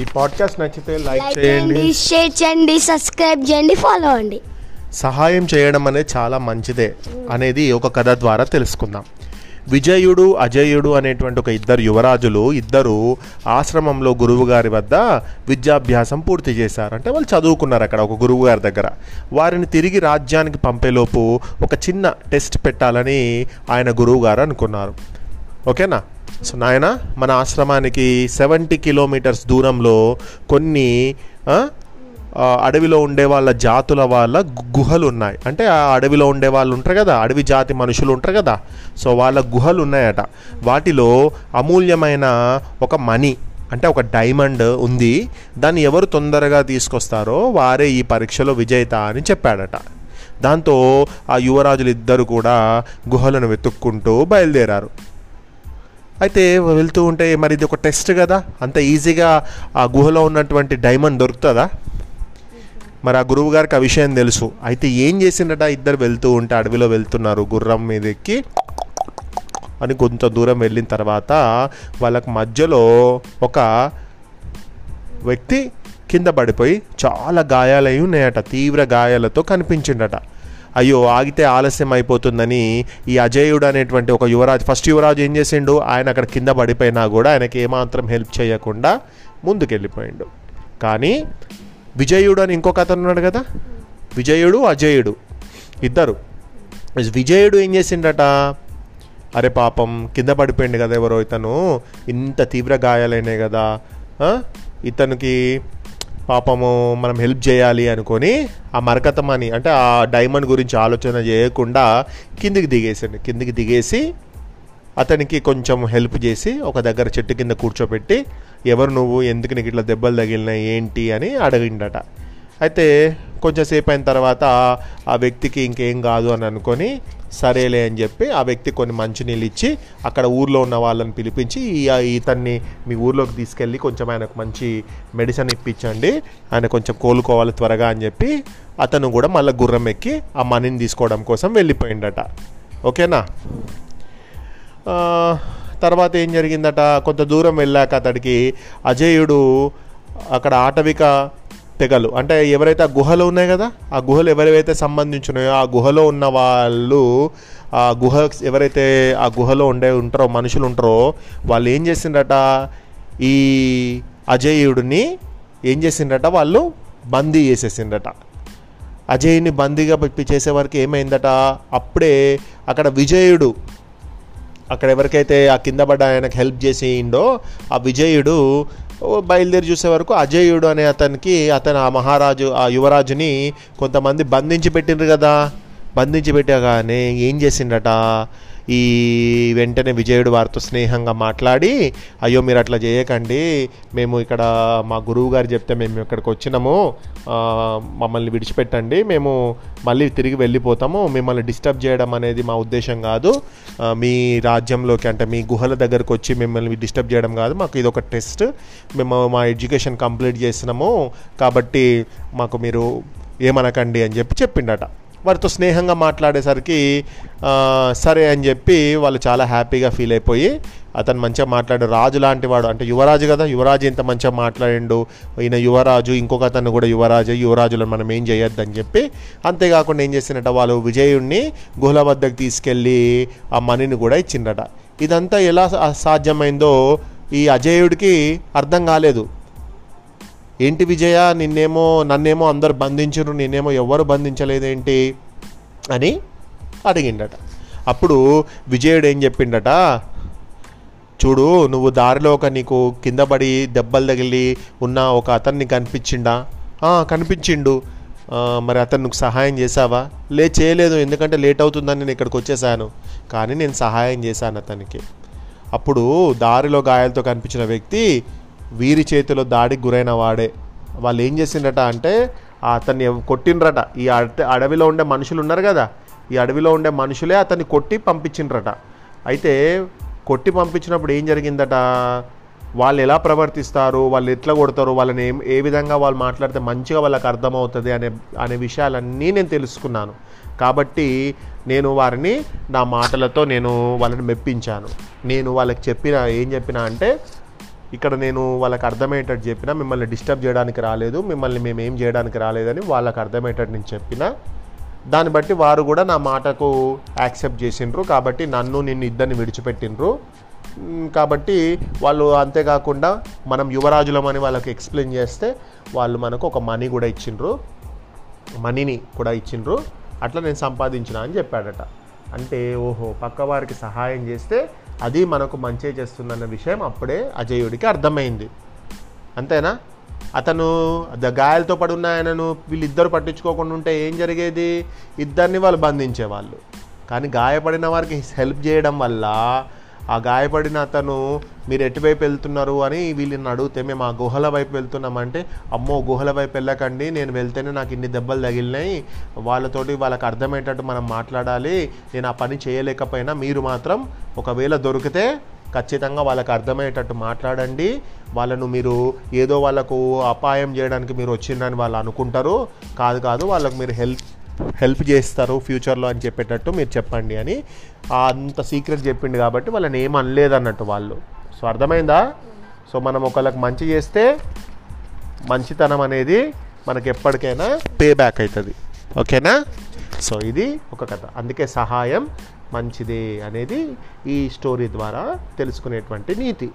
ఈ పాడ్కాస్ట్ నచ్చితే లైక్ చేయండి. షేర్ చేయండి సబ్స్క్రైబ్ చేయండి ఫాలో అవ్వండి సహాయం చేయడం అనేది చాలా మంచిదే అనేది ఒక కథ ద్వారా తెలుసుకుందాం. విజయుడు అజయుడు అనేటువంటి ఒక ఇద్దరు యువరాజులు ఇద్దరు ఆశ్రమంలో గురువు గారి వద్ద విద్యాభ్యాసం పూర్తి చేశారు. అంటే వాళ్ళు చదువుకున్నారు అక్కడ ఒక గురువు గారి దగ్గర. వారిని తిరిగి రాజ్యానికి పంపేలోపు ఒక చిన్న టెస్ట్ పెట్టాలని ఆయన గురువు గారు అనుకున్నారు. ఓకేనా? సో నాయన మన ఆశ్రమానికి సెవెంటీ కిలోమీటర్స్ దూరంలో కొన్ని అడవిలో ఉండే వాళ్ళ జాతుల వాళ్ళ గుహలు ఉన్నాయి అంటే ఆ అడవిలో ఉండే వాళ్ళు ఉంటారు కదా అడవి జాతి మనుషులు ఉంటారు కదా సో వాళ్ళ గుహలు ఉన్నాయట వాటిలో అమూల్యమైన ఒక మణి అంటే ఒక డైమండ్ ఉంది. దాన్ని ఎవరు తొందరగా తీసుకొస్తారో వారే ఈ పరీక్షలో విజేత అని చెప్పాడట. దాంతో ఆ యువరాజులు ఇద్దరు కూడా గుహలను వెతుక్కుంటూ బయలుదేరారు. అయితే వెళ్తూ ఉంటే మరి ఇది ఒక టెస్ట్ కదా? అంత ఈజీగా ఆ గుహలో ఉన్నటువంటి డైమండ్ దొరుకుతుందా? మరి ఆ గురువు గారికి ఆ విషయం తెలుసు. అయితే ఏం చేసిండట? ఇద్దరు వెళ్తూ ఉంటే అడవిలో వెళ్తున్నారు గుర్రం మీద ఎక్కి. అని కొంత దూరం వెళ్ళిన తర్వాత వాళ్ళకి మధ్యలో ఒక వ్యక్తి కింద పడిపోయి చాలా గాయాలై ఉన్నాయట తీవ్ర గాయాలతో కనిపించిండట. అయ్యో ఆగితే ఆలస్యం అయిపోతుందని ఈ అజయుడు అనేటువంటి ఒక యువరాజు ఫస్ట్ యువరాజు ఏం చేసిండు? ఆయన అక్కడ కింద పడిపోయినా కూడా ఆయనకి ఏమాత్రం హెల్ప్ చేయకుండా ముందుకెళ్ళిపోయిండు. కానీ విజయుడు అని ఇంకొక అతను ఉన్నాడు కదా? విజయుడు అజయుడు ఇద్దరు. విజయుడు ఏం చేసిండట? అరే పాపం కింద పడిపోయింది కదా ఎవరో ఇతను. ఇంత తీవ్ర గాయాలైనాయి కదా. ఇతనికి పాపము మనం హెల్ప్ చేయాలి అనుకొని ఆ మరకతమని అంటే ఆ డైమండ్ గురించి ఆలోచన చేయకుండా కిందికి దిగేసాడు. కిందికి దిగేసి అతనికి కొంచెం హెల్ప్ చేసి ఒక దగ్గర చెట్టు కింద కూర్చోబెట్టి ఎవరు నువ్వు? ఎందుకు నీకు ఇట్లా దెబ్బలు తగిలినాయి? ఏంటి? అని అడిగిండట. అయితే కొంచెంసేపు అయిన తర్వాత ఆ వ్యక్తికి ఇంకేం కాదు అని అనుకొని సరేలే అని చెప్పి ఆ వ్యక్తి కొన్ని మంచినీళ్ళు ఇచ్చి అక్కడ ఊర్లో ఉన్న వాళ్ళని పిలిపించి ఇతన్ని మీ ఊర్లోకి తీసుకెళ్ళి కొంచెం ఆయనకు మంచి మెడిసిన్ ఇప్పించండి. ఆయన కొంచెం కోలుకోవాలి త్వరగా అని చెప్పి అతను కూడా మళ్ళీ గుర్రం ఎక్కి ఆ మనీని తీసుకోవడం కోసం వెళ్ళిపోయిండట. ఓకేనా? తర్వాత ఏం జరిగిందట? కొంత దూరం వెళ్ళాక అతడికి అజయుడు అక్కడ ఆటవిక తెగలు. అంటే ఎవరైతే ఆ గుహలు ఉన్నాయి కదా ఆ గుహలు ఎవరైతే సంబంధించినాయో ఆ గుహలో ఉన్న వాళ్ళు ఆ గుహ ఎవరైతే ఆ గుహలో ఉండే ఉంటారో మనుషులు ఉంటారో వాళ్ళు ఏం చేసిండట ఈ అజయుడిని ఏం చేసిండట వాళ్ళు బందీ చేసేసిండట అజయ్ని బందీగా పెట్టి చేసే వరకు ఏమైందట? అప్పుడే అక్కడ విజయుడు అక్కడ ఎవరికైతే ఆ కింద పడ్డ ఆయనకు హెల్ప్ చేసిండో ఆ విజయుడు బయలుదేరి చూసే వరకు అజయుడు అనే అతనికి అతను ఆ మహారాజు ఆ యువరాజుని కొంతమంది బంధించి పెట్టిండ్రు కదా. బంధించి పెట్టగానే ఏం చేసిండట ఈ వెంటనే విజయుడు వారితో స్నేహంగా మాట్లాడి అయ్యో మీరు అట్లా చేయకండి. మేము ఇక్కడ మా గురువు గారు చెప్తే మేము ఇక్కడికి వచ్చినాము. మమ్మల్ని విడిచిపెట్టండి. మేము మళ్ళీ తిరిగి వెళ్ళిపోతాము. మిమ్మల్ని డిస్టర్బ్ చేయడం అనేది మా ఉద్దేశం కాదు. మీ రాజ్యంలోకి అంటే మీ గుహల దగ్గరకు వచ్చి మిమ్మల్ని డిస్టర్బ్ చేయడం కాదు. మాకు ఇది ఒక టెస్ట్. మేము మా ఎడ్యుకేషన్ కంప్లీట్ చేసినాము. కాబట్టి మాకు మీరు ఏమనకండి అని చెప్పి చెప్పిండట. వారితో స్నేహంగా మాట్లాడేసరికి సరే అని చెప్పి వాళ్ళు చాలా హ్యాపీగా ఫీల్ అయిపోయి అతను మంచిగా మాట్లాడు. రాజు లాంటి వాడు అంటే యువరాజు కదా యువరాజు ఇంత మంచిగా మాట్లాడిండు. ఈయన యువరాజు ఇంకొక అతను కూడా యువరాజు యువరాజులను మనం ఏం చేయొద్దని చెప్పి అంతేకాకుండా ఏం చేసినట్ట వాళ్ళు విజయుణ్ణి గుహల వద్దకు తీసుకెళ్ళి ఆ మనీని కూడా ఇచ్చిండట. ఇదంతా ఎలా సాధ్యమైందో ఈ అజయుడికి అర్థం కాలేదు. ఏంటి విజయ నిన్నేమో నన్నేమో అందరు బంధించరు నిన్నేమో ఎవ్వరు బంధించలేదేంటి అని అడిగిండట. అప్పుడు విజయుడు ఏం చెప్పిండట చూడు నువ్వు దారిలో ఒక నీకు కింద పడి దెబ్బలు తగిలి ఉన్న ఒక అతన్ని కనిపించిండా? కనిపించిండు. మరి అతను నువ్వు సహాయం చేసావా లే చేయలేదు ఎందుకంటే లేట్ అవుతుందని నేను ఇక్కడికి వచ్చేసాను కానీ నేను సహాయం చేశాను అతనికి. అప్పుడు దారిలో గాయాలతో కనిపించిన వ్యక్తి వీరి చేతిలో దాడికి గురైన వాడే. వాళ్ళు ఏం చేసిండట అంటే అతన్ని కొట్టిండ్రట. ఈ అడవిలో ఉండే మనుషులు ఉన్నారు కదా ఈ అడవిలో ఉండే మనుషులే అతన్ని కొట్టి పంపించిండ్రట. అయితే కొట్టి పంపించినప్పుడు ఏం జరిగిందట? వాళ్ళు ఎలా ప్రవర్తిస్తారు? వాళ్ళు ఎట్లా కొడతారు? వాళ్ళని ఏం ఏ విధంగా వాళ్ళు మాట్లాడితే మంచిగా వాళ్ళకి అర్థమవుతుంది అనే అనే విషయాలన్నీ నేను తెలుసుకున్నాను. కాబట్టి నేను వారిని నా మాటలతో నేను వాళ్ళని మెప్పించాను. నేను వాళ్ళకి చెప్పిన ఏం చెప్పిన అంటే ఇక్కడ నేను వాళ్ళకి అర్థమయ్యేటట్టు చెప్పిన మిమ్మల్ని డిస్టర్బ్ చేయడానికి రాలేదు మిమ్మల్ని మేము ఏం చేయడానికి రాలేదని వాళ్ళకి అర్థమయ్యేటట్టు నేను చెప్పిన. దాన్ని బట్టి వారు కూడా నా మాటకు యాక్సెప్ట్ చేసిండ్రు. కాబట్టి నన్ను నిన్ను ఇద్దరిని విడిచిపెట్టిండ్రు. కాబట్టి వాళ్ళు అంతేకాకుండా మనం యువరాజులమని వాళ్ళకి ఎక్స్ప్లెయిన్ చేస్తే వాళ్ళు మనకు ఒక మనీ కూడా ఇచ్చిండ్రు. మనీని కూడా ఇచ్చిండ్రు. అట్లా నేను సంపాదించిన అని చెప్పాడట. అంటే ఓహో పక్క వారికి సహాయం చేస్తే అది మనకు మంచి చేస్తుందన్న విషయం అప్పుడే అజయుడికి అర్థమైంది. అంతేనా? అతను ద- గాయాలతో పడి ఉన్న ఆయనను వీళ్ళిద్దరు పట్టించుకోకుండా ఉంటే ఏం జరిగేది? ఇద్దరిని వాళ్ళు బంధించేవాళ్ళు. కానీ గాయపడిన వారికి హెల్ప్ చేయడం వల్ల ఆ గాయపడిన అతను మీరు ఎటువైపు వెళ్తున్నారు? అని వీళ్ళని అడిగితే మేము ఆ గుహల వైపు వెళ్తున్నామంటే అమ్మో గుహల వైపు వెళ్ళకండి నేను వెళ్తేనే నాకు ఇన్ని దెబ్బలు తగిలినాయి. వాళ్ళతోటి వాళ్ళకి అర్థమయ్యేటట్టు మనం మాట్లాడాలి. నేను ఆ పని చేయలేకపోయినా మీరు మాత్రం ఒకవేళ దొరికితే ఖచ్చితంగా వాళ్ళకి అర్థమయ్యేటట్టు మాట్లాడండి. వాళ్ళను మీరు ఏదో వాళ్ళకు అపాయం చేయడానికి మీరు వచ్చిందని వాళ్ళు అనుకుంటారు. కాదు కాదు వాళ్ళకు మీరు హెల్ప్ హెల్ప్ చేస్తారు ఫ్యూచర్లో అని చెప్పేటట్టు మీరు చెప్పండి అని. అంత సీక్రెట్ చెప్పిండు కాబట్టి వాళ్ళని ఏం అనలేదు అన్నట్టు వాళ్ళు. సో అర్థమైందా? సో మనం ఒకళ్ళకి మంచి చేస్తే మంచితనం అనేది మనకి ఎప్పటికైనా పే బ్యాక్ అవుతుంది ఓకేనా? సో ఇది ఒక కథ. అందుకే సహాయం మంచిదే అనేది ఈ స్టోరీ ద్వారా తెలుసుకునేటువంటి నీతి.